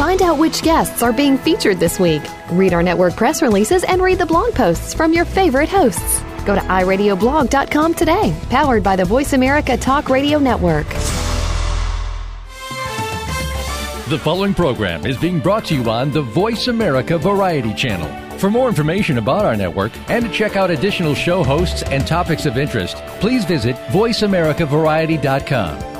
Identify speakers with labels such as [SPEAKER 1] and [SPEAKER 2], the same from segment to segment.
[SPEAKER 1] Find out which guests are being featured this week. Read our network press releases and read the blog posts from your favorite hosts. Go to iradioblog.com today, powered by the Voice America Talk Radio Network.
[SPEAKER 2] The following program is being brought to you on the Voice America Variety Channel. For more information about our network and to check out additional show hosts and topics of interest, please visit VoiceAmericaVariety.com.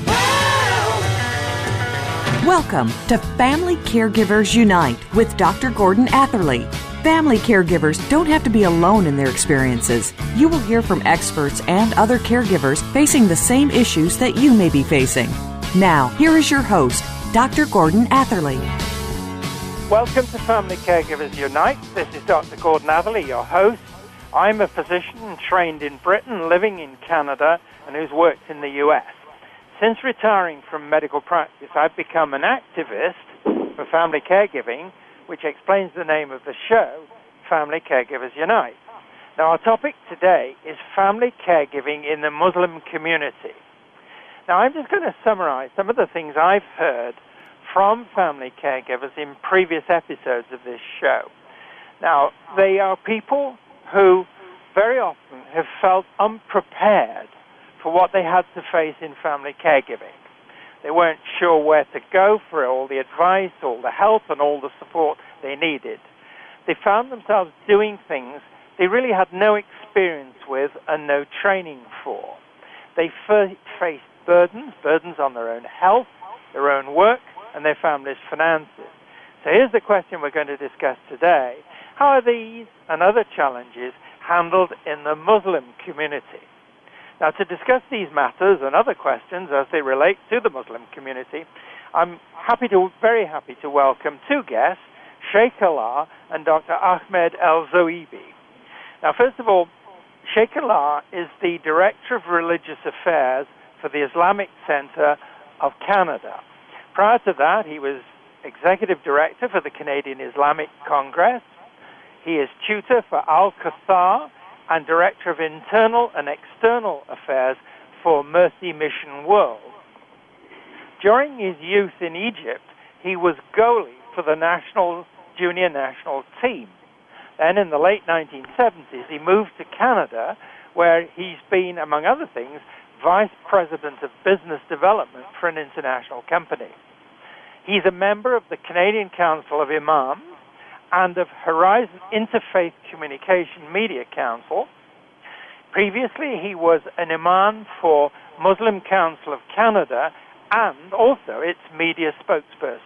[SPEAKER 3] Welcome to Family Caregivers Unite with Dr. Gordon Atherley. Family caregivers don't have to be alone in their experiences. You will hear from experts and other caregivers facing the same issues that you may be facing. Now, here is your host, Dr. Gordon Atherley.
[SPEAKER 4] Welcome to Family Caregivers Unite. This is Dr. Gordon Atherley, your host. I'm a physician trained in Britain, living in Canada, and who's worked in the U.S. Since retiring from medical practice, I've become an activist for family caregiving, which explains the name of the show, Family Caregivers Unite. Now, our topic today is family caregiving in the Muslim community. Now, I'm just going to summarize some of the things I've heard from family caregivers in previous episodes of this show. Now, they are people who very often have felt unprepared for what they had to face in family caregiving. They weren't sure where to go for all the advice, all the help, and all the support they needed. They found themselves doing things they really had no experience with and no training for. They faced burdens, burdens on their own health, their own work, and their family's finances. So here's the question we're going to discuss today. How are these and other challenges handled in the Muslim community? Now, to discuss these matters and other questions as they relate to the Muslim community, I'm happy to, very happy to welcome two guests, Sheikh Alaa and Dr. Ahmed El Zoeiby. Now, first of all, Sheikh Alaa is the Director of Religious Affairs for the Islamic Center of Canada. Prior to that, he was Executive Director for the Canadian Islamic Congress. He is tutor for Al Kawthar and Director of Internal and External Affairs for Mercy Mission World. During his youth in Egypt, he was goalie for the national junior national team. Then in the late 1970s, he moved to Canada, where he's been, among other things, Vice President of Business Development for an international company. He's a member of the Canadian Council of Imams and of Horizon Interfaith Communication Media Council. Previously, he was an imam for Muslim Council of Canada and also its media spokesperson.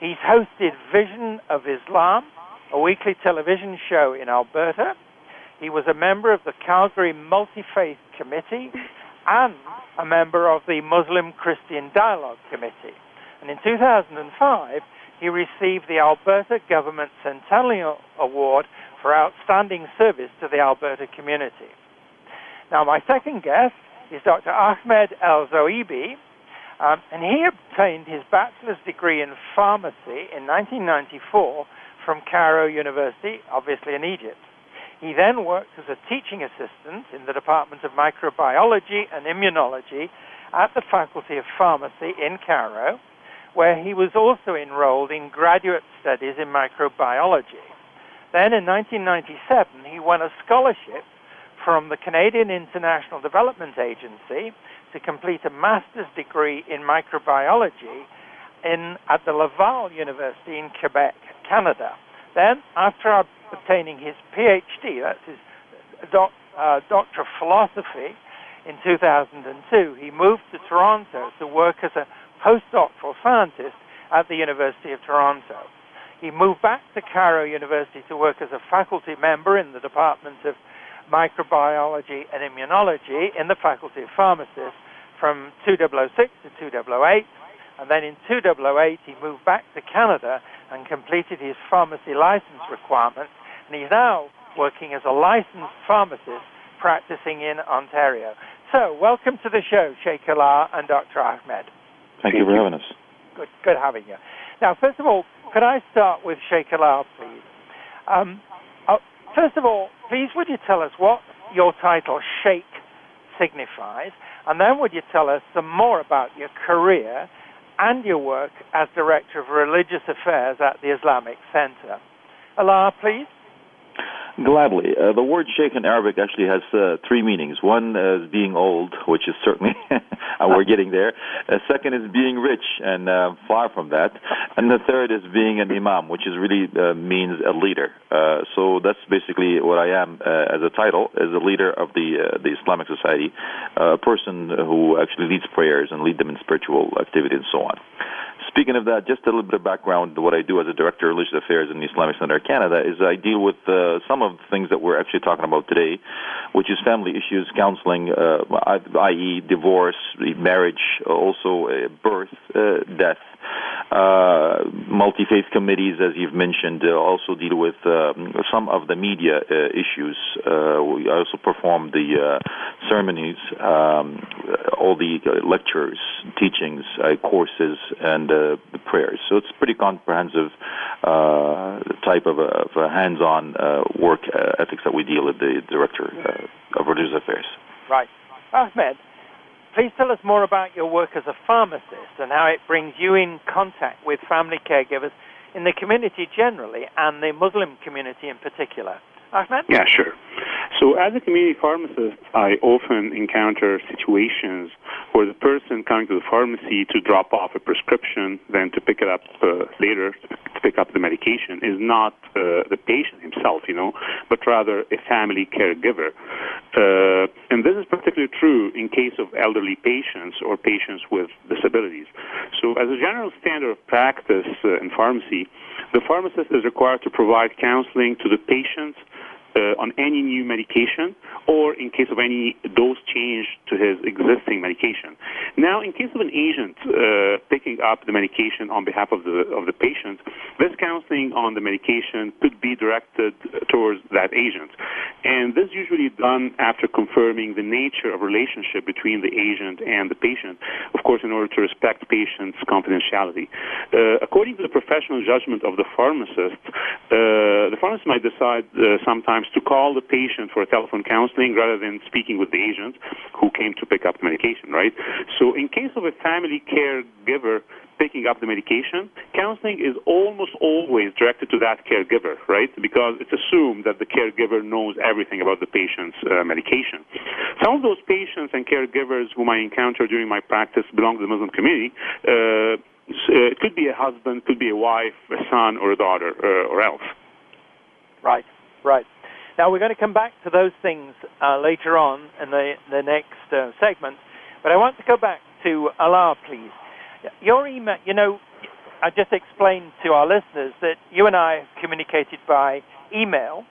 [SPEAKER 4] He's hosted Vision of Islam, a weekly television show in Alberta. He was a member of the Calgary Multi Faith Committee and a member of the Muslim Christian Dialogue Committee. And in 2005, he received the Alberta Government Centennial Award for Outstanding Service to the Alberta Community. Now, my second guest is Dr. Ahmed El Zoeiby, um, and he obtained his bachelor's degree in pharmacy in 1994 from Cairo University, obviously in Egypt. He then worked as a teaching assistant in the Department of Microbiology and Immunology at the Faculty of Pharmacy in Cairo where he was also enrolled in graduate studies in microbiology. Then in 1997, he won a scholarship from the Canadian International Development Agency to complete a master's degree in microbiology in, at the Laval University in Quebec, Canada. Then, after obtaining his PhD, that's his doc, uh, Doctor of Philosophy, in 2002, he moved to Toronto to work as a postdoctoral scientist at the University of Toronto. He moved back to Cairo University to work as a faculty member in the Department of Microbiology and Immunology in the Faculty of Pharmacy from 2006 to 2008. And then in 2008, he moved back to Canada and completed his pharmacy license requirements. And he's now working as a licensed pharmacist practicing in Ontario. So, welcome to the show, Sheikh Alaa and Dr. Ahmed.
[SPEAKER 5] Thank, you for having us.
[SPEAKER 4] Good, good having you. Now, first of all, could I start with Sheikh Alaa, please? Um, uh, first of all, please would you tell us what your title, Sheikh, signifies, and then would you tell us some more about your career and your work as Director of Religious Affairs at the Islamic Center? Alaa, please.
[SPEAKER 5] Gladly. Uh, the word sheikh in Arabic actually has uh, three meanings. One is being old, which is certainly, we're getting there. Uh, second is being rich, and uh, far from that. And the third is being an imam, which is really uh, means a leader. So that's basically what I am as a title, as a leader of the the Islamic Society, a person who actually leads prayers and lead them in spiritual activity and so on. Speaking of that, just a little bit of background. What I do as a director of religious affairs in the Islamic Center of Canada is I deal with uh, some of the things that we're actually talking about today, which is family issues, counseling, uh, i.e., divorce, marriage, also uh, birth, uh, death, uh, multi faith committees, as you've mentioned, uh, also deal with um, some of the media uh, issues. Uh, we also perform the uh, ceremonies, um, all the lectures, teachings, courses, and the prayers. So it's pretty comprehensive type of, of hands-on work ethics that we deal with the director of religious affairs.
[SPEAKER 4] Right, Ahmed. Please tell us more about your work as a pharmacist and how it brings you in contact with family caregivers in the community generally and the Muslim community in particular. Ahmed?
[SPEAKER 6] Yeah, sure. So, as a community pharmacist, I often encounter situations where the person coming to the pharmacy to drop off a prescription, then to pick it up uh, later to pick up the medication, is not uh, the patient himself, you know, but rather a family caregiver. Uh, and this is particularly true in case of elderly patients or patients with disabilities. So, as a general standard of practice uh, in pharmacy, the pharmacist is required to provide counseling to the patients uh, on any new medication or in case of any dose change to his existing medication. Now, in case of an agent uh, picking up the medication on behalf of the of the patient, this counseling on the medication could be directed towards that agent, and this is usually done after confirming the nature of relationship between the agent and the patient. Of course, in order to respect patient's confidentiality. Uh, according to the professional judgment of the pharmacist, uh, the pharmacist might decide uh, sometimes times to call the patient for telephone counseling rather than speaking with the agent who came to pick up the medication, right? So in case of a family caregiver picking up the medication, counseling is almost always directed to that caregiver, right? Because it's assumed that the caregiver knows everything about the patient's uh, medication. Some of those patients and caregivers whom I encounter during my practice belong to the Muslim community. Uh, it could be a husband, could be a wife, a son, or a daughter, uh, or else.
[SPEAKER 4] Right, right. Now, we're going to come back to those things uh, later on in the, the next uh, segment, but I want to go back to Alaa, please. Your email, you know, I just explained to our listeners that you and I communicated by email,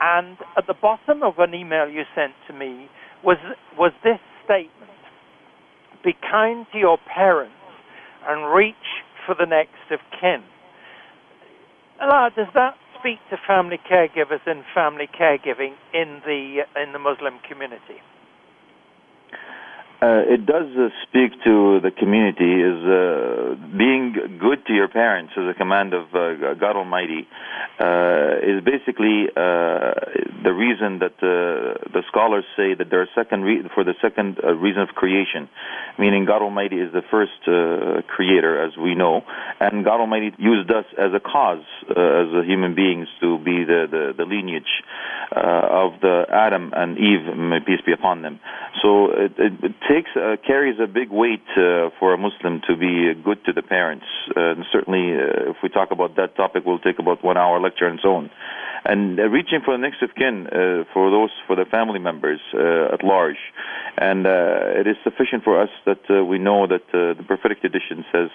[SPEAKER 4] and at the bottom of an email you sent to me was, was this statement Be kind to your parents and reach for the next of kin. Alaa, does that speak to family caregivers and family caregiving in the uh, in the Muslim community?
[SPEAKER 5] Uh, it does uh, speak to the community is uh, being good to your parents as a command of uh, God Almighty. Uh, is basically uh, the reason that the scholars say that there are second re- for the second reason of creation, meaning God Almighty is the first creator as we know, and God Almighty used us as a cause as human beings to be the the, the lineage of the Adam and Eve, may peace be upon them. So it, it, it takes uh, carries a big weight uh, for a Muslim to be good to the parents. Uh, and certainly, uh, if we talk about that topic, we'll take about one hour lecture and so on. And uh, reaching for the next of kin uh, for those for the family members at large, and it is sufficient for us that we know that the prophetic tradition says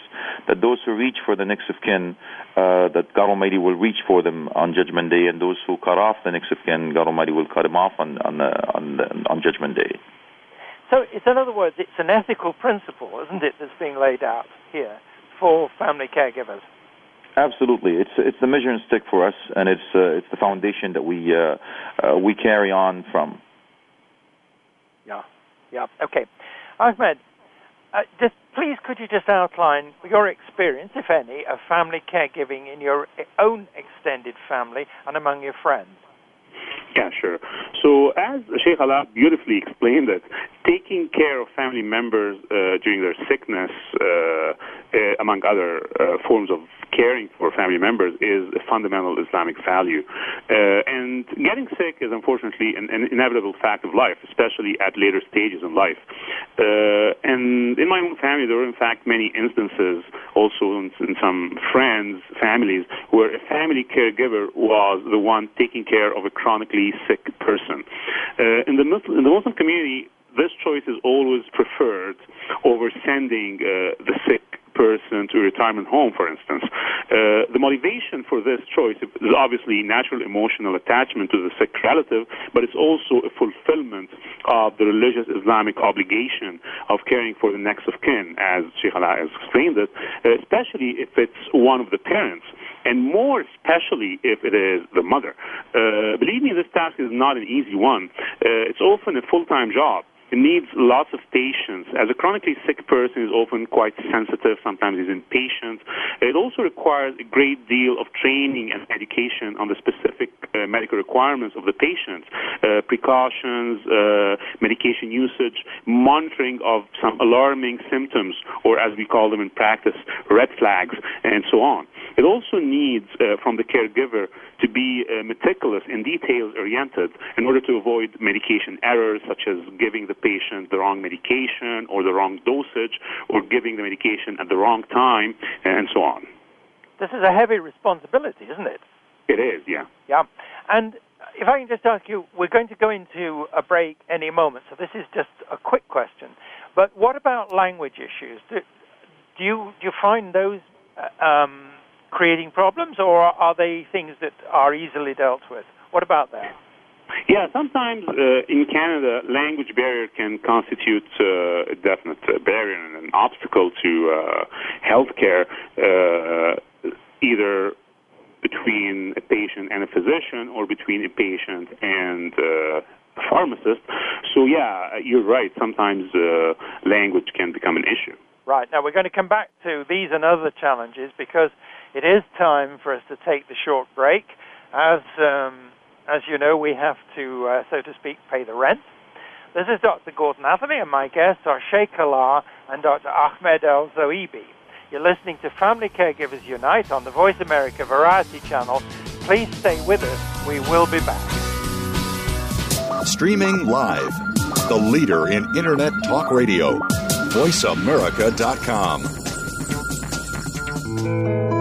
[SPEAKER 5] that those who reach for the next of kin, that God Almighty will reach for them on Judgment Day, and those who cut off the next of kin, God Almighty will cut them off on on on, on Judgment Day.
[SPEAKER 4] So, it's, in other words, it's an ethical principle, isn't it, that's being laid out here? for family caregivers?
[SPEAKER 5] Absolutely, it's it's the measuring stick for us, and it's uh, it's the foundation that we uh, uh, we carry on from.
[SPEAKER 4] Yeah, yeah. Okay, Ahmed, uh, just please could you just outline your experience, if any, of family caregiving in your own extended family and among your friends?
[SPEAKER 6] Yeah, sure. So, as Sheikh Alaa beautifully explained it, taking care of family members uh, during their sickness, uh, uh, among other uh, forms of caring for family members is a fundamental Islamic value. Uh, and getting sick is unfortunately an, an, inevitable fact of life, especially at later stages in life. Uh, and in my own family, there were in fact many instances, also in, in some friends, families, where a family caregiver was the one taking care of a chronically sick person. Uh, in, the Muslim, in the Muslim community, this choice is always preferred over sending uh, the sick person to a retirement home, for instance. Uh, the motivation for this choice is obviously natural emotional attachment to the sick relative, but it's also a fulfillment of the religious Islamic obligation of caring for the next of kin, as Sheikh Alaa has explained it, especially if it's one of the parents and more especially if it is the mother. Uh, believe me, this task is not an easy one. Uh, it's often a full-time job. It needs lots of patience. As a chronically sick person is often quite sensitive, sometimes is impatient. It also requires a great deal of training and education on the specific uh, medical requirements of the patient, uh, precautions, uh, medication usage, monitoring of some alarming symptoms, or as we call them in practice, red flags, and so on. It also needs uh, from the caregiver to be uh, meticulous and details oriented in order to avoid medication errors such as giving the patient the wrong medication or the wrong dosage or giving the medication at the wrong time and so on.
[SPEAKER 4] This is a heavy responsibility, isn't it?
[SPEAKER 6] It is, yeah.
[SPEAKER 4] Yeah. And if I can just ask you, we're going to go into a break any moment, so this is just a quick question. But what about language issues? Do, do you do you find those uh, um, creating problems, or are they things that are easily dealt with? What about that?
[SPEAKER 6] Yeah, sometimes uh, in Canada, language barrier can constitute uh, a definite uh, barrier and an obstacle to uh, healthcare, uh, either between a patient and a physician or between a patient and uh, a pharmacist. So, yeah, you're right. Sometimes uh, language can become an issue.
[SPEAKER 4] Right. Now, we're going to come back to these and other challenges because it is time for us to take the short break. As, um, as you know, we have to, uh, so to speak, pay the rent. This is Dr. Gordon Atherley, and my guests are Sheikh Alaa and Dr. Ahmed El Zoeiby. You're listening to Family Caregivers Unite on the Voice America Variety Channel. Please stay with us. We will be back.
[SPEAKER 7] Streaming live, the leader in Internet Talk Radio, VoiceAmerica.com.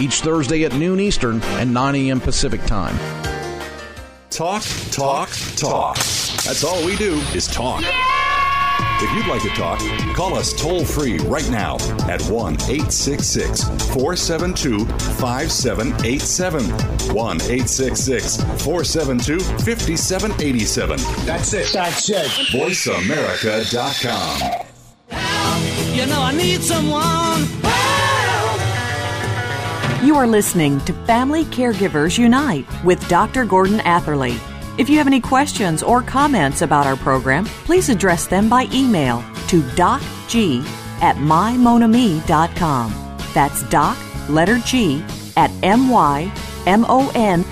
[SPEAKER 8] each Thursday at noon Eastern and 9 a.m. Pacific Time.
[SPEAKER 7] Talk, talk, talk. That's all we do is talk. If you'd like to talk, call us toll free right now at 1 866 472 5787. 1 866 472 5787.
[SPEAKER 9] That's it. That's it.
[SPEAKER 7] VoiceAmerica.com.
[SPEAKER 10] You know I need someone.
[SPEAKER 3] You are listening to Family Caregivers Unite with Dr. Gordon Atherley. If you have any questions or comments about our program, please address them by email to docg at mymonami.com. That's doc, letter G, at M-Y-M-O-N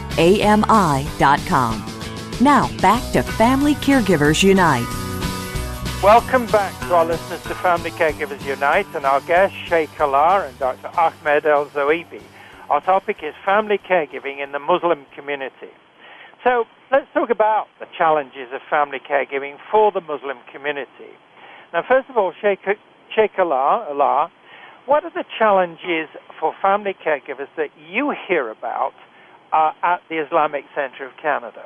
[SPEAKER 3] Now, back to Family Caregivers Unite.
[SPEAKER 4] Welcome back to our listeners to Family Caregivers Unite and our guests, Sheikh Alaa and Dr. Ahmed El Zoeiby. Our topic is family caregiving in the Muslim community. So let's talk about the challenges of family caregiving for the Muslim community. Now, first of all, Sheikh, Sheikh Alaa, Alaa, what are the challenges for family caregivers that you hear about uh, at the Islamic Center of Canada?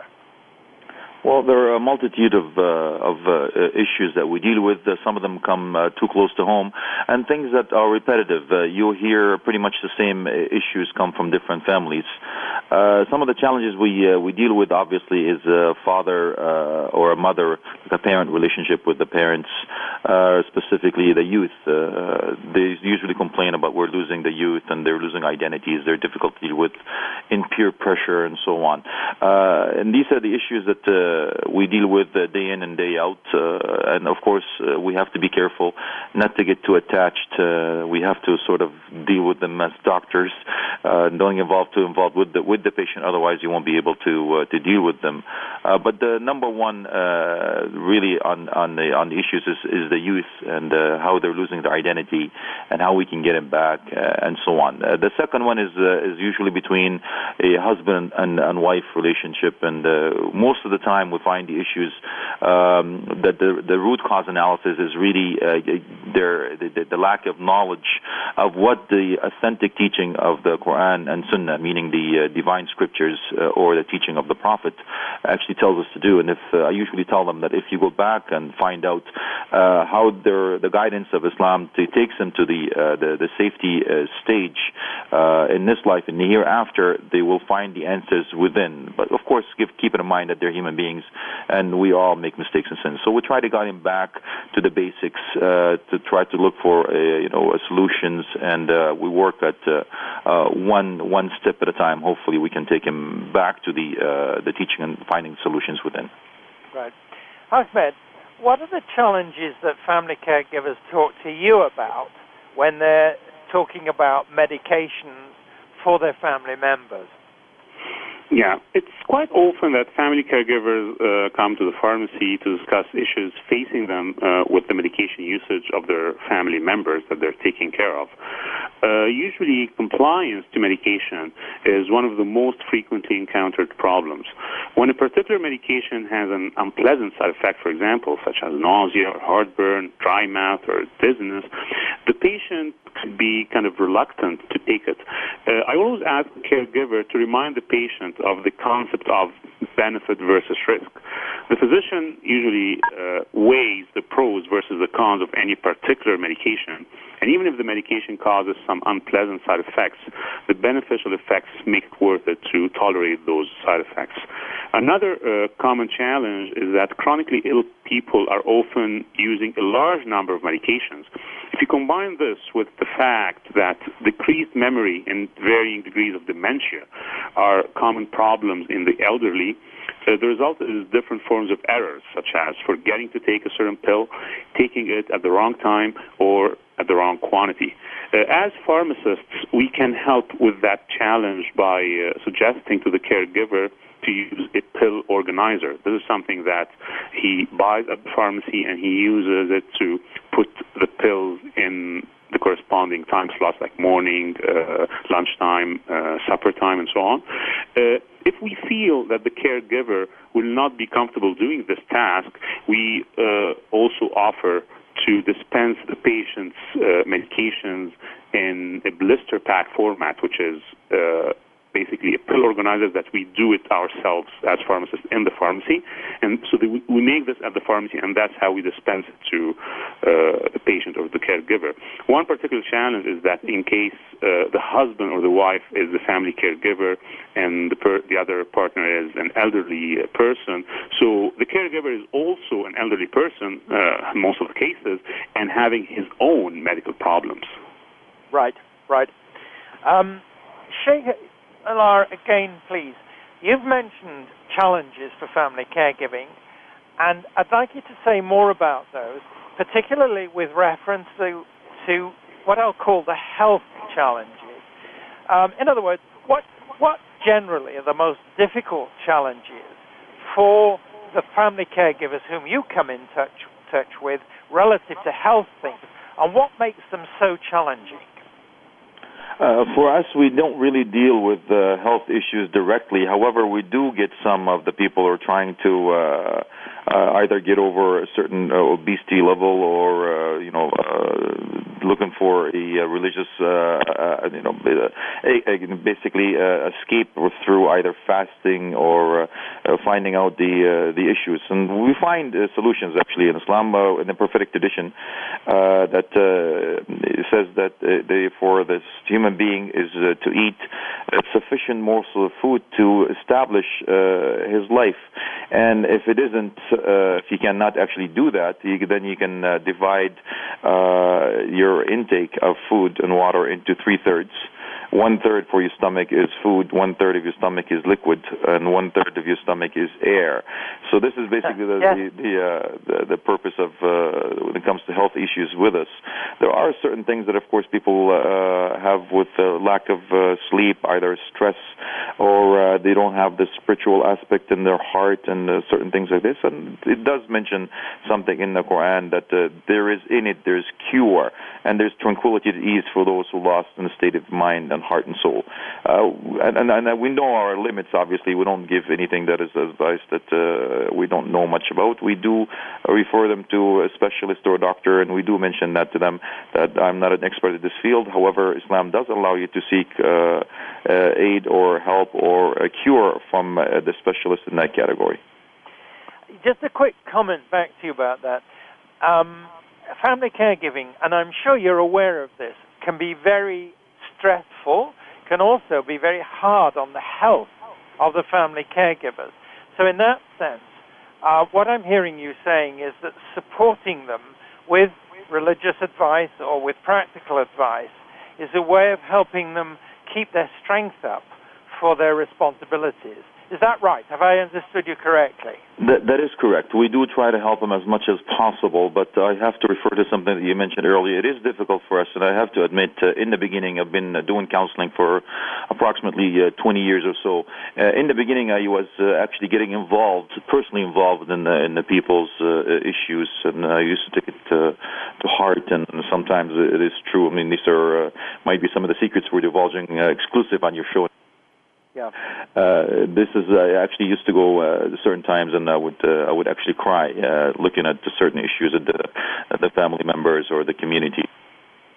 [SPEAKER 5] Well, there are a multitude of uh, of uh, issues that we deal with. Uh, some of them come uh, too close to home, and things that are repetitive. Uh, you'll hear pretty much the same issues come from different families. some of the challenges we we deal with, obviously, is a father or a mother, a parent relationship with the parents, specifically the youth. they usually complain about we're losing the youth and they're losing identities. They're difficult to deal with in peer pressure and so on. and these are the issues that we deal with uh, day in and day out. Uh, and of course, uh, we have to be careful not to get too attached. Uh, we have to sort of deal with them as doctors. Uh, don't involve too involved with the with the patient, otherwise you won't be able to uh, to deal with them. But the number one, really on on the on the issues is, is the youth and how they're losing their identity and how we can get them back and so on. The second one is is usually between a husband and, and wife relationship, and most of the time time we find the issues um, that the the root cause analysis is really uh, their the, the lack of knowledge of what the authentic teaching of the Quran and Sunnah, meaning the uh, divine scriptures uh, or the teaching of the Prophet, actually tells us to do. And if uh, I usually tell them that if you go back and find out uh, how their the guidance of Islam takes them to the the, the safety stage in this life and the hereafter, they will find the answers within. But of course, give, keep in mind that they're human beings beings, and we all make mistakes and sins. So we try to guide him back to the basics uh, to try to look for uh, you know solutions, and uh, we work at uh, uh, one one step at a time. Hopefully, we can take him back to the uh, the teaching and finding solutions within.
[SPEAKER 4] Right, Ahmed. What are the challenges that family caregivers talk to you about when they're talking about medications for their family members?
[SPEAKER 6] Yeah, it's quite often that family caregivers uh, come to the pharmacy to discuss issues facing them uh, with the medication usage of their family members that they're taking care of. Uh, usually, compliance to medication is one of the most frequently encountered problems. When a particular medication has an unpleasant side effect, for example, such as nausea or heartburn, dry mouth, or dizziness, the patient be kind of reluctant to take it. Uh, I always ask the caregiver to remind the patient of the concept of benefit versus risk. The physician usually uh, weighs the pros versus the cons of any particular medication, and even if the medication causes some unpleasant side effects, the beneficial effects make it worth it to tolerate those side effects. Another uh, common challenge is that chronically ill people are often using a large number of medications. If you combine this with the fact that decreased memory and varying degrees of dementia are common problems in the elderly, uh, the result is different forms of errors, such as forgetting to take a certain pill, taking it at the wrong time, or at the wrong quantity. Uh, as pharmacists, we can help with that challenge by uh, suggesting to the caregiver to use a pill organizer. This is something that he buys at the pharmacy and he uses it to put the pills in the corresponding time slots like morning, uh, lunchtime, uh, supper time, and so on. Uh, if we feel that the caregiver will not be comfortable doing this task, we uh, also offer to dispense the patient's uh, medications in a blister pack format, which is uh, basically a pill organizer that we do it ourselves as pharmacists in the pharmacy. And so the, we make this at the pharmacy, and that's how we dispense it to uh, the patient or the caregiver. One particular challenge is that in case uh, the husband or the wife is the family caregiver and the, per- the other partner is an elderly uh, person, so the caregiver is also an elderly person, uh, in most of the cases, and having his own medical problems.
[SPEAKER 4] Right, right. Um, Sheikh, Alaa, again, please. You've mentioned challenges for family caregiving, and I'd like you to say more about those, particularly with reference to, to what I'll call the health challenges. Um, in other words, what, what generally are the most difficult challenges for the family caregivers whom you come in touch, touch with relative to health things, and what makes them so challenging?
[SPEAKER 5] Uh, for us, we don't really deal with uh, health issues directly. However, we do get some of the people who are trying to uh, uh, either get over a certain uh, obesity level or uh, you know uh, looking for a, a religious uh, uh, you know a, a, basically uh, escape through either fasting or uh, uh, finding out the uh, the issues. And we find uh, solutions actually in Islam uh, in the prophetic tradition uh, that uh, says that uh, they, for this human being is uh, to eat a sufficient morsel of food to establish uh, his life. And if it isn't uh, if you cannot actually do that, you, then you can uh, divide uh, your intake of food and water into three thirds one third for your stomach is food, one third of your stomach is liquid, and one third of your stomach is air. So this is basically the
[SPEAKER 4] Yes.
[SPEAKER 5] the the, uh, the, the purpose of uh, when it comes to health issues with us. There are certain things that, of course, people uh, have with uh, lack of uh, sleep, either stress or uh, they don't have the spiritual aspect in their heart and uh, certain things like this. And it does mention something in the Quran that uh, there is in it there's cure and there's tranquility and ease for those who lost in a state of mind and heart and soul. Uh, and, and, and we know our limits. Obviously, we don't give anything that is advice that uh, we don't know much about. We do refer them to a specialist or a doctor, and we do mention that to them that I'm not an expert in this field. However, Islam does allow you to seek uh, uh, aid or help or a cure from uh, the specialist in that category.
[SPEAKER 4] Just a quick comment back to you about that. Um, family caregiving, and I'm sure you're aware of this, can be very stressful, can also be very hard on the health of the family caregivers. So, in that sense, uh, what I'm hearing you saying is that supporting them with religious advice or with practical advice is a way of helping them keep their strength up for their responsibilities. Is that right? Have I understood you correctly?
[SPEAKER 5] That, that is correct. We do try to help them as much as possible, but I have to refer to something that you mentioned earlier. It is difficult for us, and I have to admit, uh, in the beginning, I've been uh, doing counseling for approximately uh, 20 years or so. Uh, in the beginning, I was uh, actually getting involved, personally involved in the, in the people's uh, issues, and I used to take it to heart. And sometimes it is true. I mean, these are might be some of the secrets we're divulging exclusive on your show.
[SPEAKER 4] Yeah.
[SPEAKER 5] Uh, this is I actually used to go uh, certain times, and I would uh, I would actually cry uh, looking at certain issues of the the family members or the community.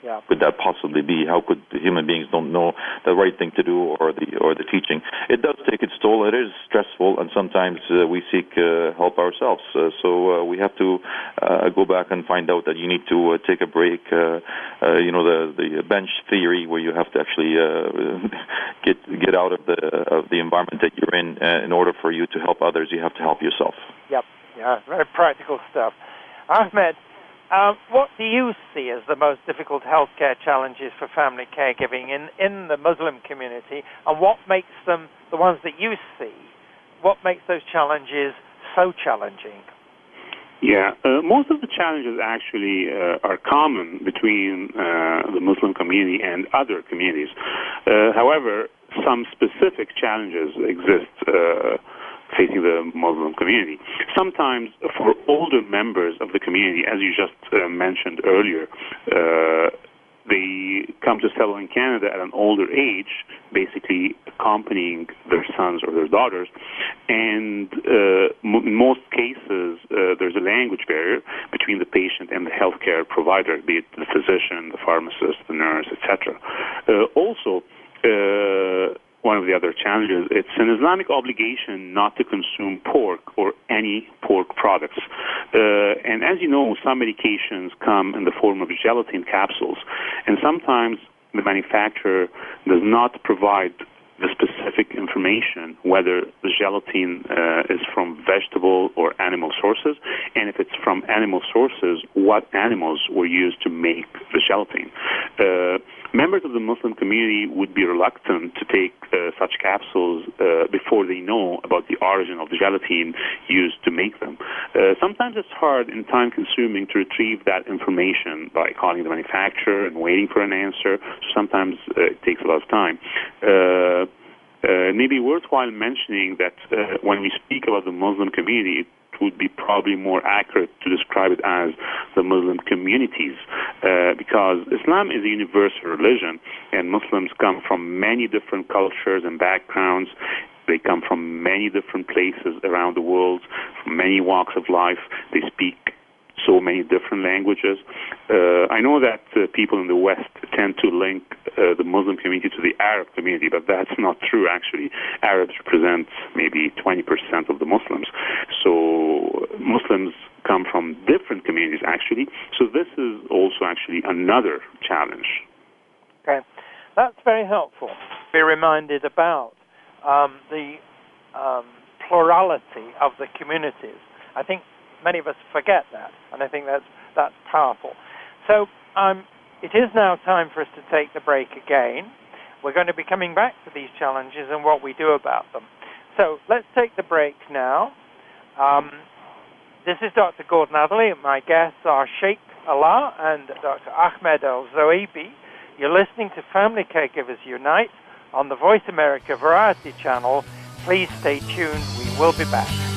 [SPEAKER 4] Yeah.
[SPEAKER 5] Could that possibly be? How could human beings don't know the right thing to do or the or the teaching? It does take its toll. It is stressful, and sometimes uh, we seek uh, help ourselves. Uh, so uh, we have to uh, go back and find out that you need to uh, take a break. Uh, uh, you know the the bench theory, where you have to actually uh, get get out of the of the environment that you're in. Uh, in order for you to help others, you have to help yourself.
[SPEAKER 4] Yep. Yeah. Very practical stuff. Ahmed, um, what do you see as the most difficult healthcare challenges for family caregiving in, in the Muslim community, and what makes them, the ones that you see, what makes those challenges so challenging?
[SPEAKER 6] Yeah, uh, most of the challenges actually uh, are common between uh, the Muslim community and other communities. Uh, however, some specific challenges exist uh, facing the Muslim community. Sometimes, for older members of the community, as you just uh, mentioned earlier, uh, they come to settle in Canada at an older age, basically accompanying their sons or their daughters. And uh, m- in most cases, uh, there's a language barrier between the patient and the healthcare provider, be it the physician, the pharmacist, the nurse, etc. Uh, also, uh, one of the other challenges, it's an Islamic obligation not to consume pork or any pork products. Uh, and as you know, some medications come in the form of gelatin capsules, and sometimes the manufacturer does not provide the specific information whether the gelatin uh, is from vegetable or animal sources, and if it's from animal sources, what animals were used to make the gelatin. Uh, members of the Muslim community would be reluctant to take uh, such capsules uh, before they know about the origin of the gelatin used to make them. Uh, sometimes it's hard and time consuming to retrieve that information by calling the manufacturer and waiting for an answer. Sometimes uh, it takes a lot of time. Uh, uh, maybe worthwhile mentioning that uh, when we speak about the Muslim community, it would be probably more accurate to describe it as the Muslim communities, uh, because Islam is a universal religion, and Muslims come from many different cultures and backgrounds. They come from many different places around the world, from many walks of life. They speak so many different languages. Uh, I know that uh, people in the West tend to link uh, the Muslim community to the Arab community, but that's not true, actually. Arabs represent maybe 20% of the Muslims. So Muslims come from different communities, actually. So this is also actually another challenge.
[SPEAKER 4] Okay. That's very helpful. Be reminded about um, the um, plurality of the communities. I think many of us forget that, and I think that's that's powerful. So um, it is now time for us to take the break again. We're going to be coming back to these challenges and what we do about them. So let's take the break now. Um, this is Dr. Gordon Atherley. My guests are Sheikh Alaa and Dr. Ahmed Al Zoeiby. You're listening to Family Caregivers Unite on the Voice America Variety Channel. Please stay tuned. We will be back.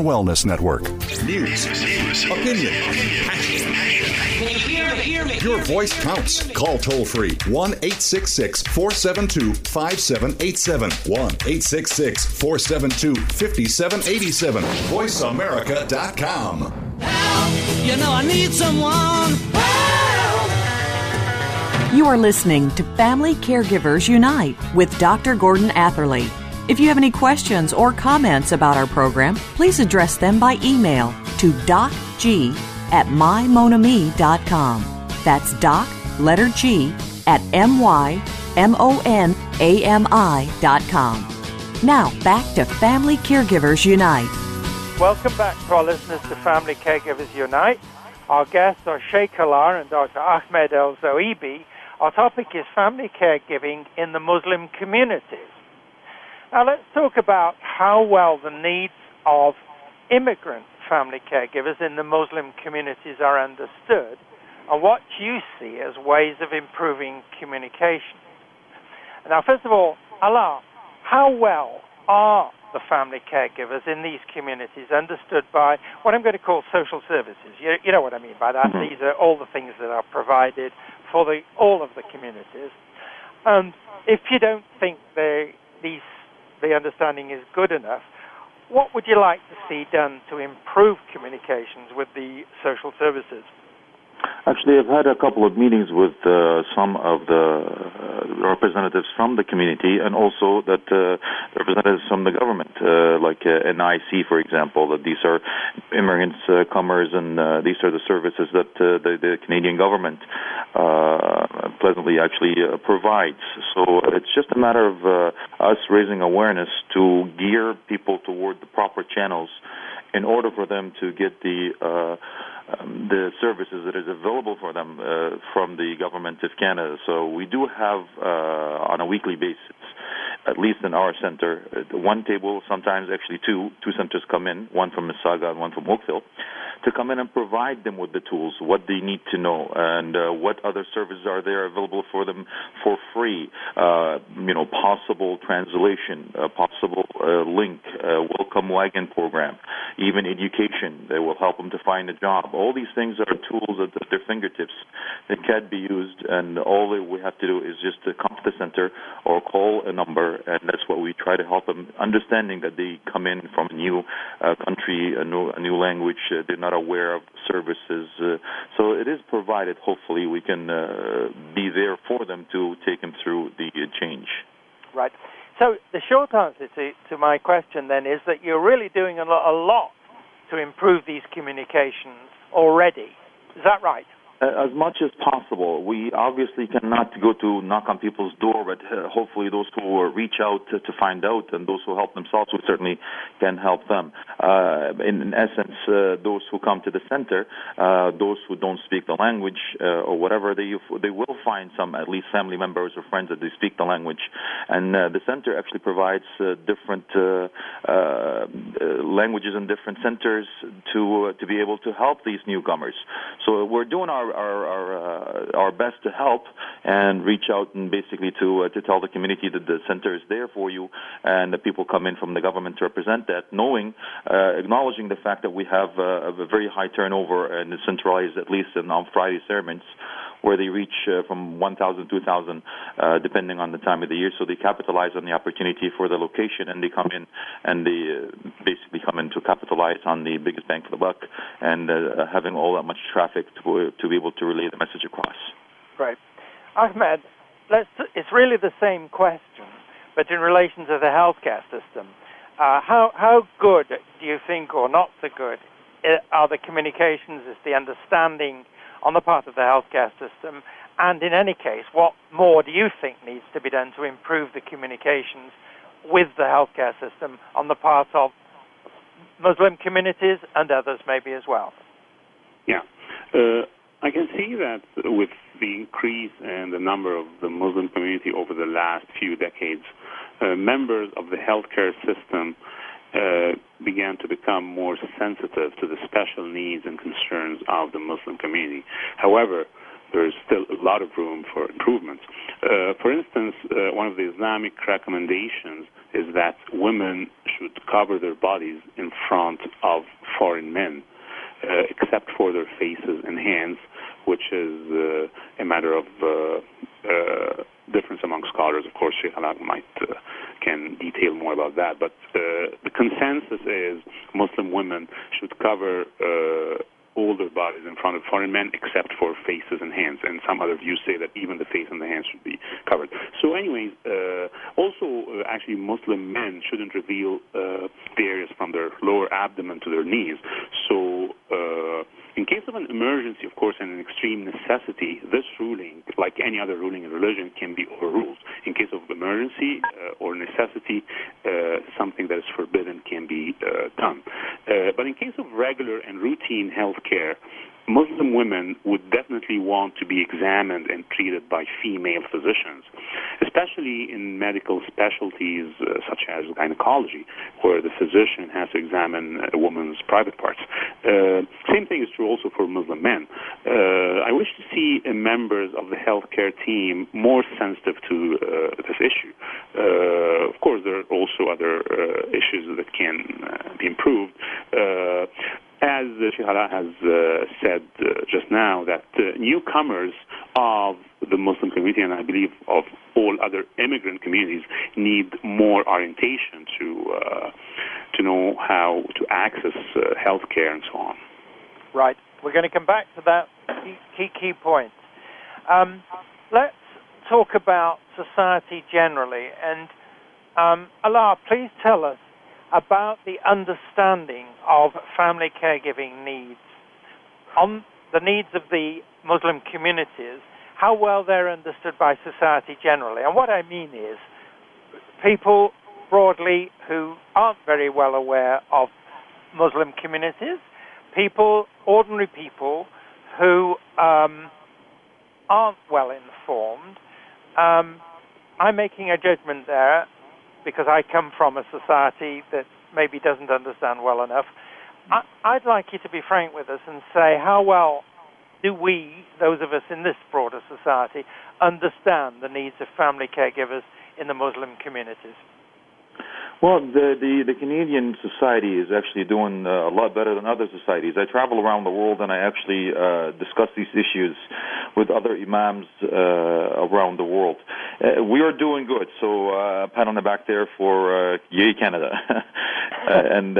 [SPEAKER 9] Wellness Network.
[SPEAKER 7] News, opinion, Your voice counts. Call toll free 1 866 472 5787. 1 866 472 5787. VoiceAmerica.com.
[SPEAKER 10] You know I need someone.
[SPEAKER 3] You are listening to Family Caregivers Unite with Dr. Gordon Atherley. If you have any questions or comments about our program, please address them by email to docg at mymonami.com. That's doc, letter G, at M-Y-M-O-N-A-M-I.com. Now, back to Family Caregivers Unite.
[SPEAKER 4] Welcome back to our listeners to Family Caregivers Unite. Our guests are Sheikh Alaa and Dr. Ahmed El Zoeiby. Our topic is family caregiving in the Muslim communities. Now let's talk about how well the needs of immigrant family caregivers in the Muslim communities are understood and what you see as ways of improving communication. Now, first of all, Alaa, how well are the family caregivers in these communities understood by what I'm going to call social services? You, you know what I mean by that.
[SPEAKER 5] Mhm.
[SPEAKER 4] These are all the things that are provided for the, all of the communities. And if you don't think they, these, the understanding is good enough, what would you like to see done to improve communications with the social services?
[SPEAKER 5] Actually, I've had a couple of meetings with uh, some of the uh, representatives from the community and also that uh, representatives from the government, uh, like uh, NIC, for example, that these are immigrants, uh, comers, and these are the services that the, the Canadian government uh, pleasantly actually provides. So it's just a matter of us raising awareness to gear people toward the proper channels in order for them to get the uh, um, the services that is available for them uh, from the government of Canada. So we do have uh, on a weekly basis at least in our center, one table, sometimes actually two, two centers come in, one from Mississauga and one from Oakville, to come in and provide them with the tools, what they need to know, and uh, what other services are there available for them for free. Uh, you know, possible translation, uh, possible link, welcome wagon program, even education that will help them to find a job. All these things are tools at their fingertips that can be used, and all that we have to do is just to come to the center or call a number, and that's what we try to help them, understanding that they come in from a new uh, country, a new, a new language, uh, they're not aware of services. Uh, so it is provided. Hopefully, we can uh, be there for them to take them through the uh, change.
[SPEAKER 4] Right. So the short answer to, to my question then is that you're really doing a lot, a lot to improve these communications already. Is that right?
[SPEAKER 5] Uh, as much as possible. We obviously cannot go to knock on people's door, but uh, hopefully those who reach out to, to, find out and those who help themselves, we certainly can help them. Uh, in, in, essence, uh, those who come to the center, uh, those who don't speak the language uh, or whatever, they they will find some at least family members or friends that they speak the language, and the center actually provides different languages in different centers to to be able to help these newcomers. So we're doing our our our, uh, our best to help and reach out and basically to uh, to tell the community that the center is there for you and that people come in from the government to represent that, knowing, uh, acknowledging the fact that we have uh, a very high turnover and centralized at least in on Friday sermons where they reach uh, from 1,000, 2,000, uh, depending on the time of the year. So they capitalize on the opportunity for the location, and they come in and they uh, basically come in to capitalize on the biggest bang for the buck and uh, having all that much traffic to, to be able to relay the message across.
[SPEAKER 4] Right. Ahmed, it's really the same question, but in relation to the healthcare system. Uh, how, how good do you think, or not so good, uh, are the communications, is the understanding on the part of the healthcare system? And in any case, what more do you think needs to be done to improve the communications with the healthcare system on the part of Muslim communities and others maybe as well?
[SPEAKER 6] Yeah. Uh, I can see that with the increase in the number of the Muslim community over the last few decades, uh, members of the healthcare system uh, began to become more sensitive to the special needs and concerns of the Muslim community. However, there is still a lot of room for improvement. Uh, for instance, uh, one of the Islamic recommendations is that women should cover their bodies in front of foreign men, uh, except for their faces and hands, which is uh, a matter of difference among scholars. Of course, Sheikh Alaa might can detail more about that. But uh, the consensus is Muslim women should cover uh, all their bodies in front of foreign men except for faces and hands. And some other views say that even the face and the hands should be covered. So, anyways, uh, also, uh, actually, Muslim men shouldn't reveal uh, the areas from their lower abdomen to their knees. So, uh, in case of an emergency, of course, and an extreme necessity, this ruling, like any other ruling in religion, can be overruled. In case of emergency uh, or necessity, uh, something that is forbidden can be uh, done. Uh, but in case of regular and routine health care, Muslim women would definitely want to be examined and treated by female physicians, especially in medical specialties uh, such as gynecology, where the physician has to examine a woman's private parts. Uh, same thing is true also for Muslim men. Uh, I wish to see members of the healthcare team more sensitive to uh, this issue. Uh, of course, there are also other uh, issues that can be improved as Sheikh Alaa has uh, said uh, just now, that uh, newcomers of the Muslim community, and I believe of all other immigrant communities, need more orientation to uh, to know how to access uh, health care and so on.
[SPEAKER 4] Right. We're going to come back to that key key point. Um, let's talk about society generally, and um, Alaa, please tell us about the understanding of family caregiving needs, on the needs of the Muslim communities, how well they're understood by society generally. And what I mean is, people broadly who aren't very well aware of Muslim communities, people, ordinary people who um, aren't well informed. Um, I'm making a judgment there because I come from a society that maybe doesn't understand well enough. I, I'd like you to be frank with us and say how well do we, those of us in this broader society, understand the needs of family caregivers in the Muslim communities?
[SPEAKER 5] Well, the, the, the Canadian society is actually doing uh, a lot better than other societies. I travel around the world and I actually uh, discuss these issues with other imams uh, around the world. Uh, we are doing good, so uh, pat on the back there for uh, Yay Canada. uh, and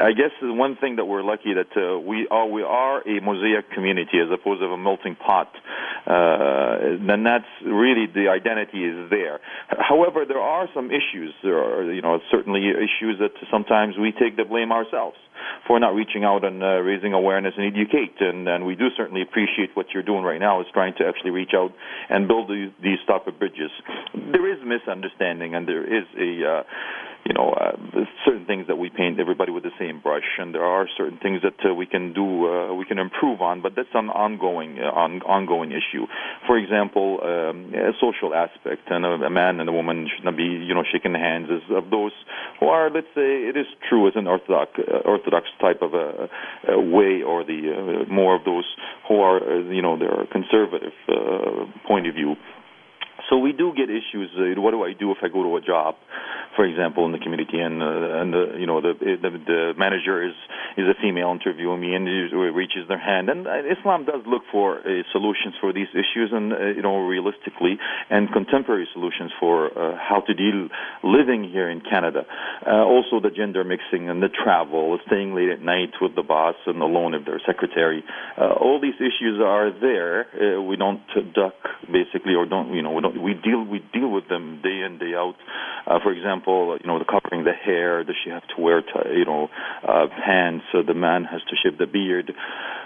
[SPEAKER 5] I guess the one thing that we're lucky that we are we are a mosaic community as opposed to a melting pot. Then that's really the identity is there. However, there are some issues. There are you know certainly issues that sometimes we take the blame ourselves for not reaching out and uh, raising awareness and educate. And, and we do certainly appreciate what you're doing right now is trying to actually reach out and build these, these type of bridges. There is misunderstanding and there is a uh, you know, uh, certain things that we paint everybody with the same brush, and there are certain things that uh, we can do, uh, we can improve on, but that's an ongoing, uh, on, ongoing issue. For example, um, a social aspect, and a, a man and a woman should not be, you know, shaking hands as of those who are, let's say, it is true as an orthodox, uh, orthodox type of a, a way, or the uh, more of those who are, uh, you know, their conservative uh, point of view. So we do get issues. Uh, what do I do if I go to a job, for example, in the community, and uh, and the you know the, the the manager is is a female interviewing me and reaches their hand. And uh, Islam does look for uh, solutions for these issues, and uh, you know realistically, and contemporary solutions for uh, how to deal living here in Canada. Uh, also, the gender mixing and the travel, staying late at night with the boss and alone if their secretary. Uh, all these issues are there. Uh, we don't duck basically, or don't you know we don't we deal we deal with them day in day out. Uh, for example, you know, the covering the hair. Does she have to wear, t- you know, uh, pants? So the man has to shave the beard.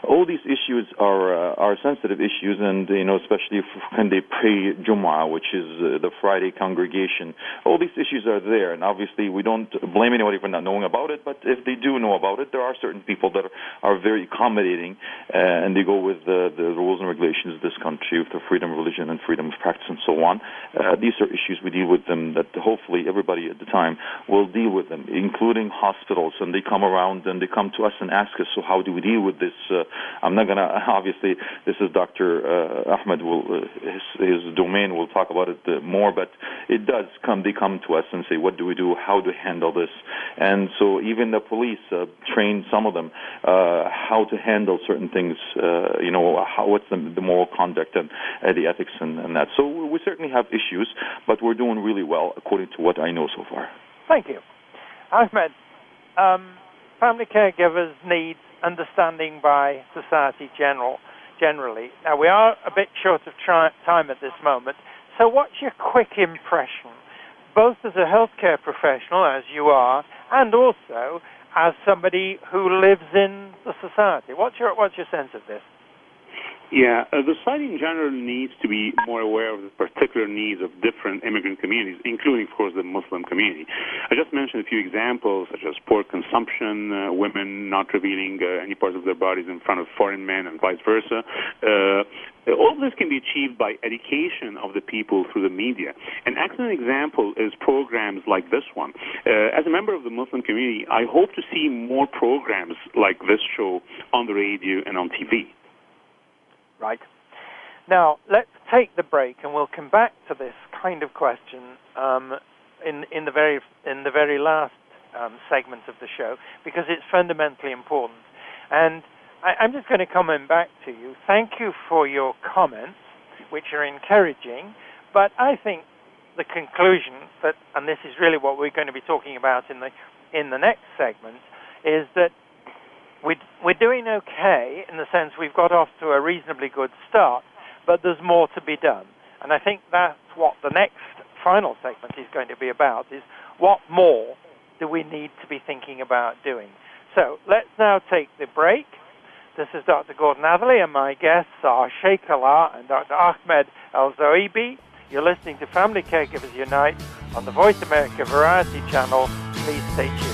[SPEAKER 5] All these issues are uh, are sensitive issues, and you know, especially when they pray Jumu'ah, which is uh, the Friday congregation. All these issues are there, and obviously we don't blame anybody for not knowing about it. But if they do know about it, there are certain people that are, are very accommodating, uh, and they go with the, the rules and regulations of this country, with the freedom of religion and freedom of practice and so on. Uh, these are issues we deal with them that hopefully everybody at the time will deal with them, including hospitals. And they come around and they come to us and ask us, so how do we deal with this? Uh, I'm not going to, obviously, this is Dr. Uh, Ahmed, will, uh, his, his domain will talk about it uh, more, but it does come, they come to us and say, what do we do? How do we handle this? And so even the police uh, train some of them how to handle certain things, you know, how, what's the, the moral conduct and the ethics and, and that. So we certainly have issues, but we're doing really well according to what I know so far.
[SPEAKER 4] Thank you. Ahmed, um, family caregivers need understanding by society general, generally. Now, we are a bit short of tri- time at this moment, so what's your quick impression, both as a healthcare professional, as you are, and also as somebody who lives in the society? What's your, what's your sense of this?
[SPEAKER 6] Yeah, uh, the society in general needs to be more aware of the particular needs of different immigrant communities, including, of course, the Muslim community. I just mentioned a few examples, such as poor consumption, uh, women not revealing uh, any parts of their bodies in front of foreign men, and vice versa. Uh, all this can be achieved by education of the people through the media. An excellent example is programs like this one. Uh, as a member of the Muslim community, I hope to see more programs like this show on the radio and on TV.
[SPEAKER 4] Right. Now, let's take the break and we'll come back to this kind of question um, in, in, the very, in the very last um, segment of the show because it's fundamentally important. And I, I'm just going to comment back to you. Thank you for your comments, which are encouraging, but I think the conclusion that, and this is really what we're going to be talking about in the, in the next segment, is that we're, we're doing okay in the sense we've got off to a reasonably good start, but there's more to be done. And I think that's what the next final segment is going to be about, is what more do we need to be thinking about doing? So let's now take the break. This is Dr. Gordon Atherley, and my guests are Sheikh Alaa and Dr. Ahmed Al Zoeiby. You're listening to Family Caregivers Unite on the Voice America Variety Channel. Please stay tuned.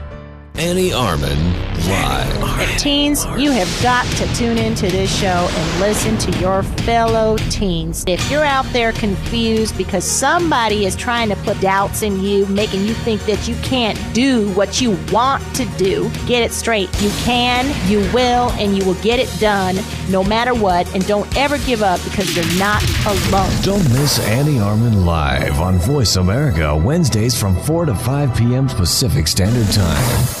[SPEAKER 11] Annie Arman live.
[SPEAKER 12] Teens, you have got to tune into this show and listen to your fellow teens. If you're out there confused because somebody is trying to put doubts in you, making you think that you can't do what you want to do, get it straight. You can, you will, and you will get it done no matter what. And don't ever give up because you're not alone.
[SPEAKER 11] Don't miss Annie Arman live on Voice America Wednesdays from 4 to 5 p.m. Pacific Standard Time.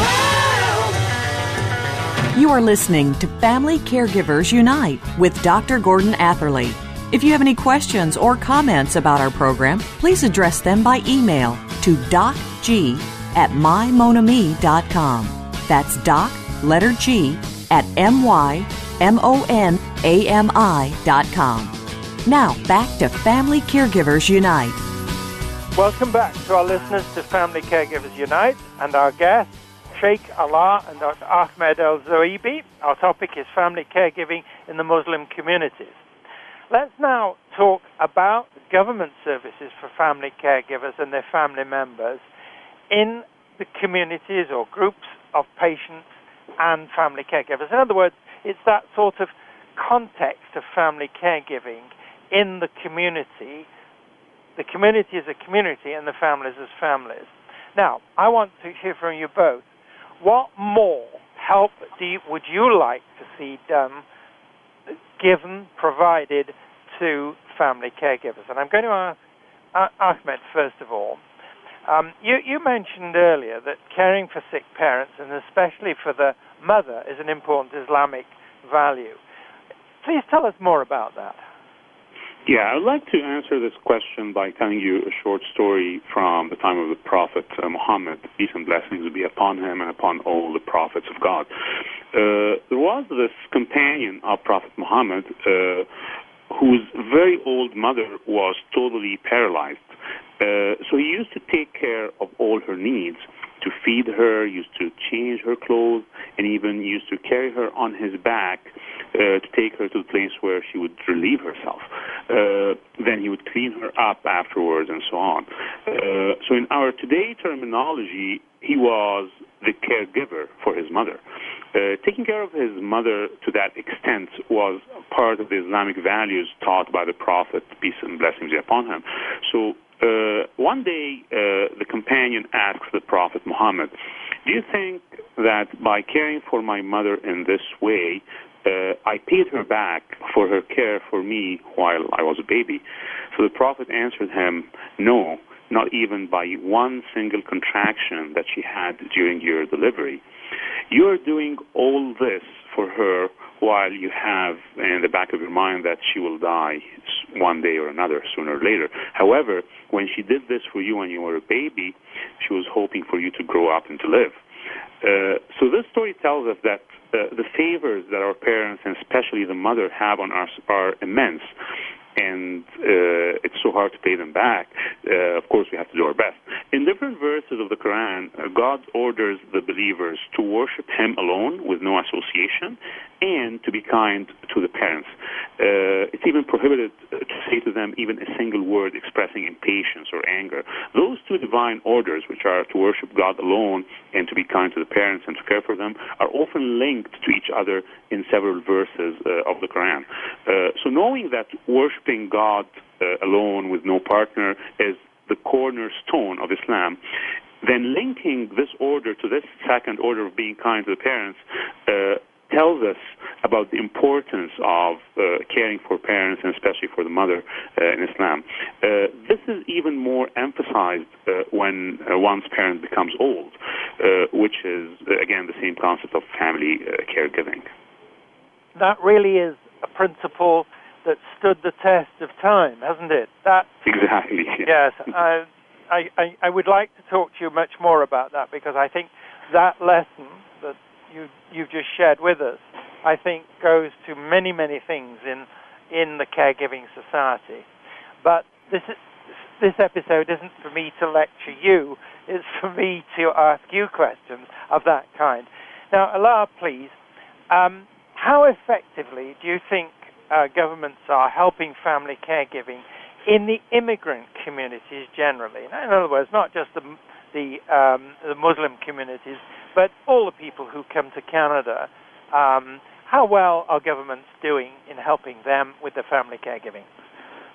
[SPEAKER 3] You are listening to Family Caregivers Unite with Dr. Gordon Atherley. If you have any questions or comments about our program, please address them by email to docg at mymonami.com. That's doc, letter G, at M-Y-M-O-N-A-M-I.com. Now, back to Family Caregivers Unite.
[SPEAKER 4] Welcome back to our listeners to Family Caregivers Unite and our guests, Sheikh Alaa and Dr. Ahmed El Zoeiby. Our topic is family caregiving in the Muslim communities. Let's now talk about government services for family caregivers and their family members in the communities or groups of patients and family caregivers. In other words, it's that sort of context of family caregiving in the community. The community is a community and the families as families. Now, I want to hear from you both. What more help you, would you like to see done, given, provided to family caregivers? And I'm going to ask uh, Ahmed first of all. Um, you, you, mentioned earlier that caring for sick parents, and especially for the mother, is an important Islamic value. Please tell us more about that.
[SPEAKER 6] Yeah, I'd like to answer this question by telling you a short story from the time of the Prophet uh, Muhammad, peace and blessings be upon him and upon all the prophets of God. Uh, there was this companion of Prophet Muhammad uh, whose very old mother was totally paralyzed. Uh, so he used to take care of all her needs to feed her, used to change her clothes, and even used to carry her on his back uh, to take her to the place where she would relieve herself. Uh, then he would clean her up afterwards and so on. Uh, so in our today terminology, he was the caregiver for his mother. Uh, taking care of his mother to that extent was part of the Islamic values taught by the Prophet, peace and blessings be upon him. So uh, one day, uh, the companion asks the Prophet Muhammad, Do you think that by caring for my mother in this way, uh, I paid her back for her care for me while I was a baby? So the Prophet answered him, No, not even by one single contraction that she had during your delivery. You are doing all this for her while you have in the back of your mind that she will die one day or another, sooner or later. However, when she did this for you when you were a baby, she was hoping for you to grow up and to live. Uh, so this story tells us that uh, the favors that our parents and especially the mother have on us are immense and uh, it's so hard to pay them back. Uh, of course, we have to do our best. In different verses of the Quran, uh, God orders the believers to worship Him alone with no association and to be kind to the parents. Uh, it's even prohibited uh, to say to them even a single word expressing impatience or anger. Those two divine orders, which are to worship God alone and to be kind to the parents and to care for them, are often linked to each other in several verses uh, of the Quran. so knowing that worshiping God uh, alone with no partner is the cornerstone of Islam, then linking this order to this second order of being kind to the parents uh, tells us about the importance of uh, caring for parents and especially for the mother uh, in Islam. Uh, this is even more emphasized uh, when uh, one's parent becomes old, uh, which is, again, the same concept of family caregiving.
[SPEAKER 4] That really is a principle that stood the test of time, hasn't it? That
[SPEAKER 6] exactly.
[SPEAKER 4] Yes, I, I, I would like to talk to you much more about that because I think that lesson you you've just shared with us, I think goes to many many things in in the caregiving society. But this is, this episode isn't for me to lecture you; it's for me to ask you questions of that kind. Now, Alaa, please, um, how effectively do you think uh, governments are helping family caregiving in the immigrant communities generally. In other words, not just the the, um, the Muslim communities, but all the people who come to Canada. Um, how well are governments doing in helping them with the family caregiving?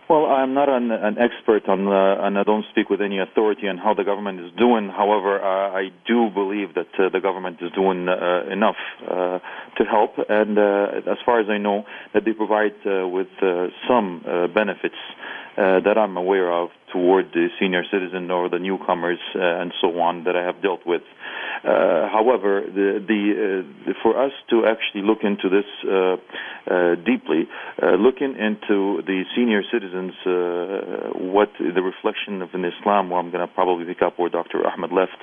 [SPEAKER 5] Well, I'm not an, an expert on, and I don't speak with any authority on how the government is doing. However, uh, I do believe that uh, the government is doing uh, enough uh, to help, and uh, as far as I know, that they provide with some benefits that I'm aware of toward the senior citizen or the newcomers uh, and so on that I have dealt with. Uh, however, the, the, uh, for us to actually look into this uh, uh, deeply, uh, looking into the senior citizens, what the reflection of in Islam, where I'm going to probably pick up where Dr. Ahmed left,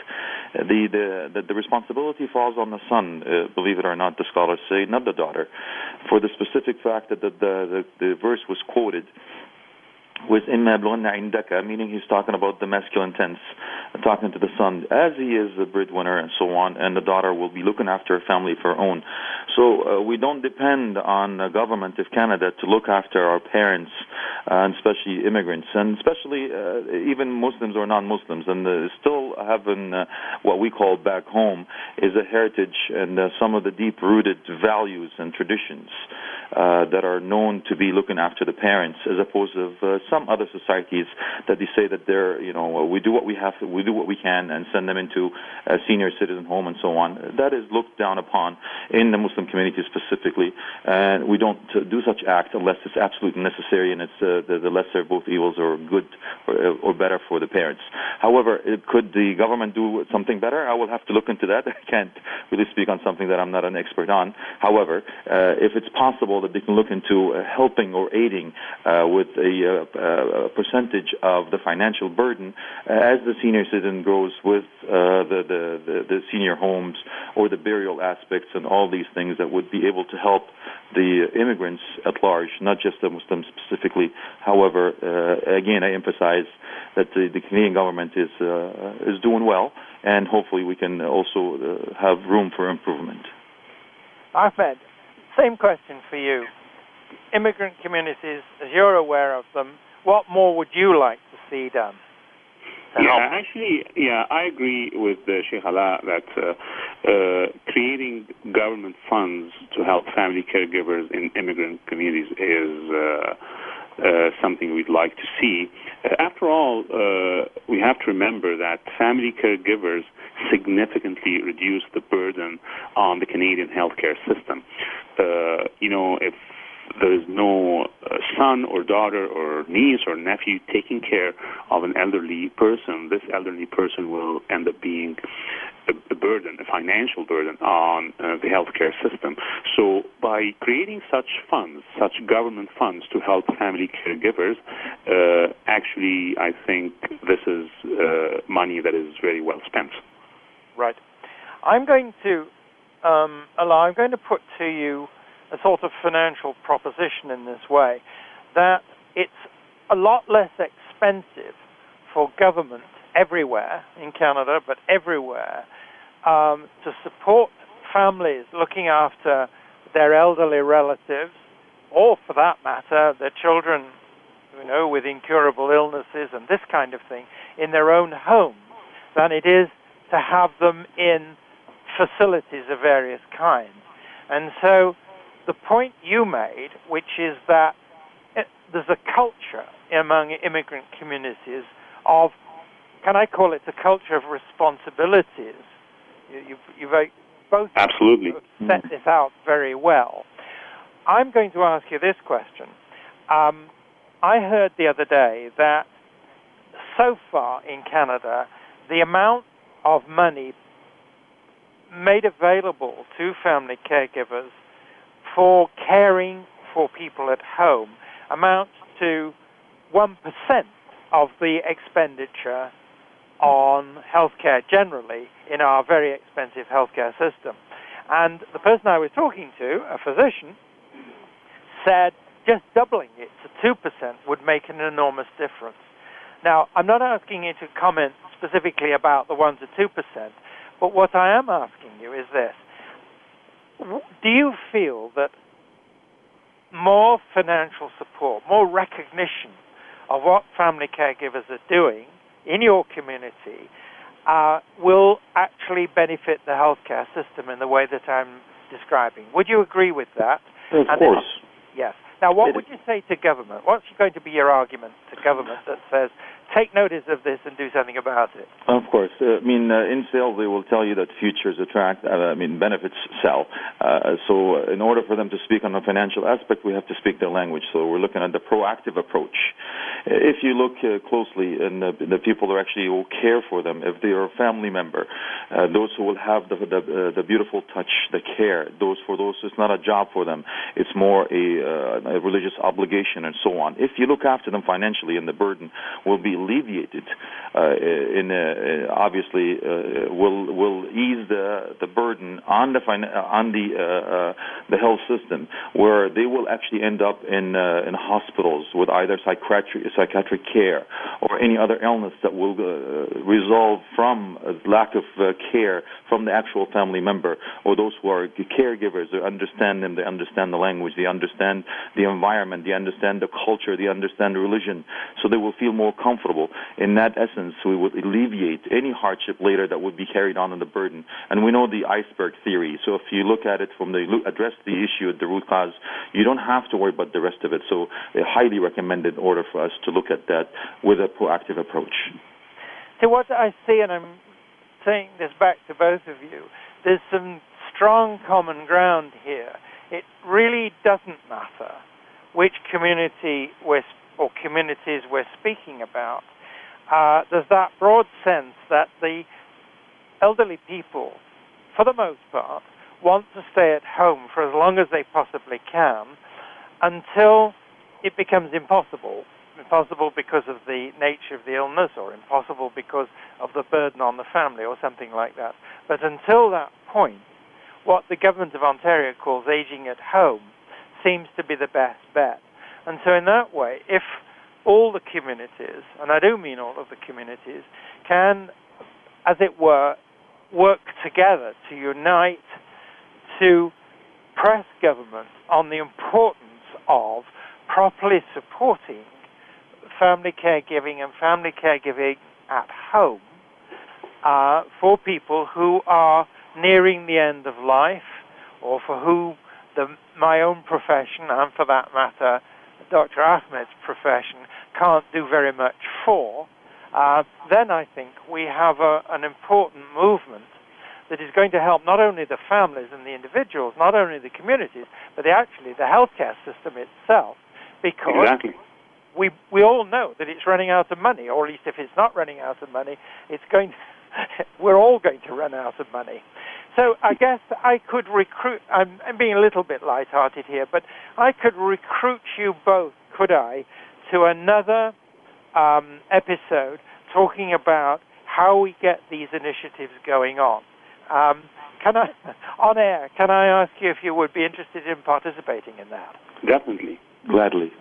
[SPEAKER 5] the, the, the, responsibility falls on the son, believe it or not, the scholars say, not the daughter, for the specific fact that the, the, the verse was quoted with imma meaning he's talking about the masculine tense, talking to the son, as he is the breadwinner and so on, and the daughter will be looking after her family of her own. So uh, we don't depend on the government of Canada to look after our parents, uh, and especially immigrants, and especially uh, even Muslims or non-Muslims, and uh, still having uh, what we call back home is a heritage and uh, some of the deep-rooted values and traditions uh, that are known to be looking after the parents, as opposed to uh, some other societies that they say that they're, you know, we do what we have to, we do what we can, and send them into a senior citizen home and so on. That is looked down upon in the Muslim community specifically, and we don't uh, do such act unless it's absolutely necessary and it's uh, the, the lesser of both evils or good or, or better for the parents. However, could the government do something better? I will have to look into that. I can't really speak on something that I'm not an expert on. However, uh, if it's possible that they can look into uh, helping or aiding uh, with a, uh, percentage of the financial burden as the senior citizen grows with the, the, the, the senior homes or the burial aspects and all these things that would be able to help the immigrants at large, not just the Muslims specifically. However, uh, again, I emphasize that the, the Canadian government is uh, is doing well, and hopefully we can also uh, have room for improvement.
[SPEAKER 4] Ahmed, same question for you. Immigrant communities, as you're aware of them, what more would you like to see done?
[SPEAKER 6] Yeah, actually, yeah, I agree with uh, Sheikh Alaa that uh, uh, creating government funds to help family caregivers in immigrant communities is uh, uh, something we'd like to see. Uh, after all, uh, we have to remember that family caregivers significantly reduce the burden on the Canadian healthcare system. You know, if there is no uh, son or daughter or niece or nephew taking care of an elderly person, this elderly person will end up being a, burden, a financial burden on uh, the healthcare system. So, by creating such funds, such government funds to help family caregivers, uh, actually, I think this is uh, money that is very well spent.
[SPEAKER 4] Right. I'm going to um, Alaa. I'm going to put to you a sort of financial proposition in this way that it's a lot less expensive for government everywhere in Canada, but everywhere, um, to support families looking after their elderly relatives, or for that matter, their children, you know, with incurable illnesses and this kind of thing, in their own homes, than it is to have them in facilities of various kinds. And so the point you made, which is that it, there's a culture among immigrant communities of, can I call it a culture of responsibilities? You, you've, you've both
[SPEAKER 6] absolutely
[SPEAKER 4] set this out very well. I'm going to ask you this question. Um, I heard the other day that so far in Canada, the amount of money made available to family caregivers for caring for people at home amounts to 1% of the expenditure on healthcare generally in our very expensive healthcare system. And the person I was talking to, a physician, said just doubling it to 2% would make an enormous difference. Now, I'm not asking you to comment specifically about the 1 to 2%, but what I am asking you is this. Do you feel that more financial support, more recognition of what family caregivers are doing in your community uh, will actually benefit the healthcare system in the way that I'm describing? Would you agree with that?
[SPEAKER 5] Of
[SPEAKER 4] and
[SPEAKER 5] course.
[SPEAKER 4] Yes. Now, what would you say to government? What's going to be your argument to government that says, take notice of this and do something about it?
[SPEAKER 5] Of course. Uh, I mean, uh, in sales, they will tell you that futures attract, uh, I mean, benefits sell. Uh, so, uh, in order for them to speak on the financial aspect, we have to speak their language. So, we're looking at the proactive approach. If you look closely, and the, people who actually will care for them, if they are a family member, those who will have the the, the beautiful touch, the care, those for those it's not a job for them, it's more a, a religious obligation and so on. If you look after them financially, and the burden will be alleviated, uh, in uh, obviously uh, will will ease the the burden on the fin- on the uh, uh, the health system, where they will actually end up in uh, in hospitals with either psychiatric psychiatric care or any other illness that will uh, resolve from lack of uh, care from the actual family member or those who are caregivers. They understand them, they understand the language, they understand the environment, they understand the culture, they understand religion, so they will feel more comfortable. In that essence, we would alleviate any hardship later that would be carried on in the burden. And we know the iceberg theory. So if you look at it from the address the issue at the root cause, you don't have to worry about the rest of it. So I highly recommend in order for us to look at that with a proactive approach.
[SPEAKER 4] So what I see, and I'm saying this back to both of you, there's some strong common ground here. It really doesn't matter which community we're, or communities we're speaking about. Uh, there's that broad sense that the elderly people, for the most part, want to stay at home for as long as they possibly can until it becomes impossible. Impossible because of the nature of the illness, or impossible because of the burden on the family, or something like that. But until that point, what the government of Ontario calls aging at home seems to be the best bet. And so, in that way, if all the communities, and I do mean all of the communities, can, as it were, work together to unite to press government on the importance of properly supporting family caregiving and family caregiving at home uh, for people who are nearing the end of life or for who the, my own profession, and for that matter, Dr. Ahmed's profession, can't do very much for, uh, then I think we have a, an important movement that is going to help not only the families and the individuals, not only the communities, but the, actually the healthcare system itself, because
[SPEAKER 6] Exactly.
[SPEAKER 4] we we all know that it's running out of money, or at least if it's not running out of money, it's going. we're all going to run out of money. So I guess I could recruit. I'm, I'm being a little bit light-hearted here, but I could recruit you both, could I, to another um, episode talking about how we get these initiatives going on. Um, can I, on air, can I ask you if you would be interested in participating in that?
[SPEAKER 6] Definitely.
[SPEAKER 5] Gladly.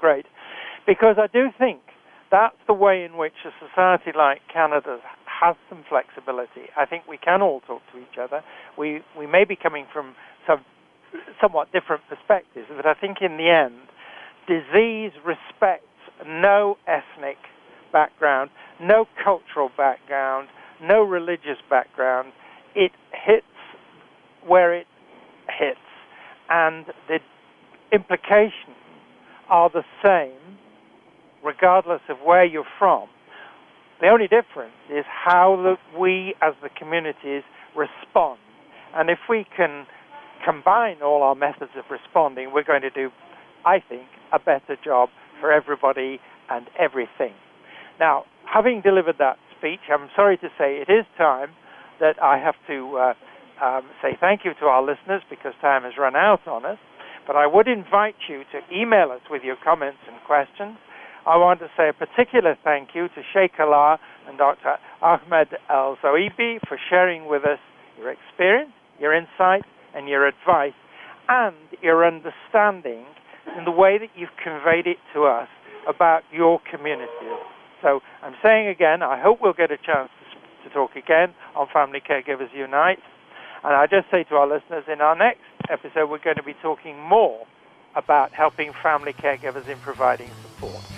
[SPEAKER 4] Great. Because I do think that's the way in which a society like Canada has some flexibility. I think we can all talk to each other. We, we may be coming from some somewhat different perspectives, but I think in the end, disease respects no ethnic background, no cultural background, no religious background. It hits where it hits, and the implications are the same regardless of where you're from. The only difference is how the, we as the communities respond. And if we can combine all our methods of responding, we're going to do, I think, a better job for everybody and everything. Now, having delivered that speech, I'm sorry to say it is time that I have to uh, um, say thank you to our listeners because time has run out on us. But I would invite you to email us with your comments and questions. I want to say a particular thank you to Sheikh Alaa and Dr. Ahmed Al Zoeiby for sharing with us your experience, your insight, and your advice, and your understanding in the way that you've conveyed it to us about your community. So I'm saying again, I hope we'll get a chance to, to talk again on Family Caregivers Unite. And I just say to our listeners, in our next episode, we're going to be talking more about helping family caregivers in providing support.